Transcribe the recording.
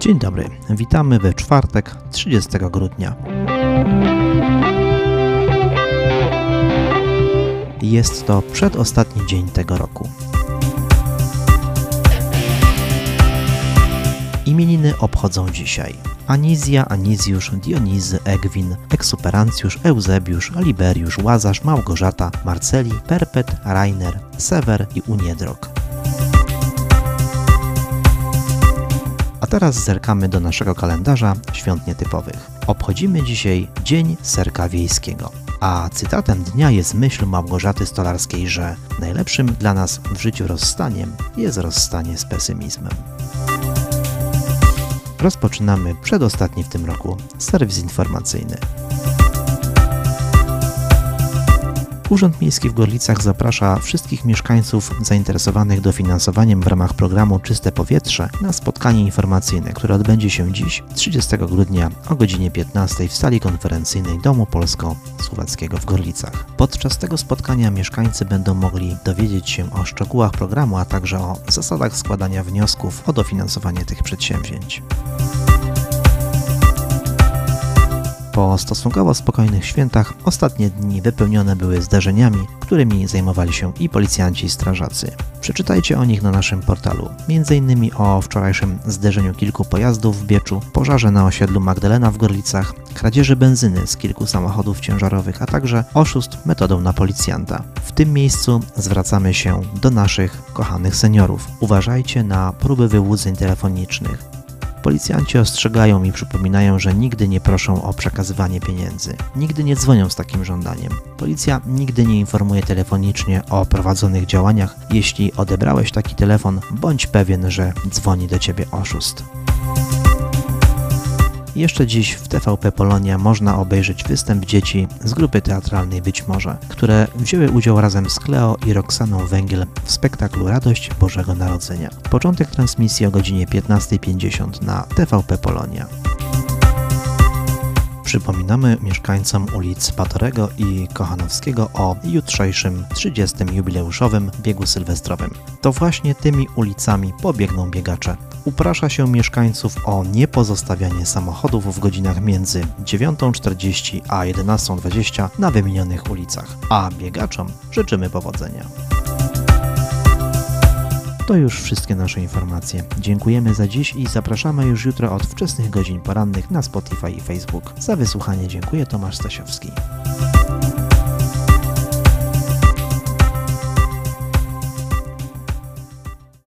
Dzień dobry, witamy we czwartek 30 grudnia. Jest to przedostatni dzień tego roku. Imieniny obchodzą dzisiaj Anizja, Anizjusz, Dionizy, Egwin, Eksuperancjusz, Eusebiusz, Liberiusz, Łazarz, Małgorzata, Marceli, Perpet, Rainer, Sewer i Uniedrok. Teraz zerkamy do naszego kalendarza świąt nietypowych. Obchodzimy dzisiaj Dzień Serka Wiejskiego. A cytatem dnia jest myśl Małgorzaty Stolarskiej, że najlepszym dla nas w życiu rozstaniem jest rozstanie z pesymizmem. Rozpoczynamy przedostatni w tym roku serwis informacyjny. Urząd Miejski w Gorlicach zaprasza wszystkich mieszkańców zainteresowanych dofinansowaniem w ramach programu Czyste Powietrze na spotkanie informacyjne, które odbędzie się dziś, 30 grudnia o godzinie 15 w sali konferencyjnej Domu Polsko-Słowackiego w Gorlicach. Podczas tego spotkania mieszkańcy będą mogli dowiedzieć się o szczegółach programu, a także o zasadach składania wniosków o dofinansowanie tych przedsięwzięć. Po stosunkowo spokojnych świętach ostatnie dni wypełnione były zdarzeniami, którymi zajmowali się i policjanci i strażacy. Przeczytajcie o nich na naszym portalu, m.in. o wczorajszym zderzeniu kilku pojazdów w Bieczu, pożarze na osiedlu Magdalena w Gorlicach, kradzieży benzyny z kilku samochodów ciężarowych, a także oszustw metodą na policjanta. W tym miejscu zwracamy się do naszych kochanych seniorów. Uważajcie na próby wyłudzeń telefonicznych. Policjanci ostrzegają i przypominają, że nigdy nie proszą o przekazywanie pieniędzy. Nigdy nie dzwonią z takim żądaniem. Policja nigdy nie informuje telefonicznie o prowadzonych działaniach. Jeśli odebrałeś taki telefon, bądź pewien, że dzwoni do ciebie oszust. Jeszcze dziś w TVP Polonia można obejrzeć występ dzieci z grupy teatralnej Być Może, które wzięły udział razem z Kleo i Roxaną Węgiel w spektaklu Radość Bożego Narodzenia. Początek transmisji o godzinie 15.50 na TVP Polonia. Przypominamy mieszkańcom ulic Batorego i Kochanowskiego o jutrzejszym 30. jubileuszowym biegu sylwestrowym. To właśnie tymi ulicami pobiegną biegacze. Uprasza się mieszkańców o niepozostawianie samochodów w godzinach między 9.40 a 11.20 na wymienionych ulicach, a biegaczom życzymy powodzenia. To już wszystkie nasze informacje. Dziękujemy za dziś i zapraszamy już jutro od wczesnych godzin porannych na Spotify i Facebook. Za wysłuchanie dziękuję Tomasz Stasiowski.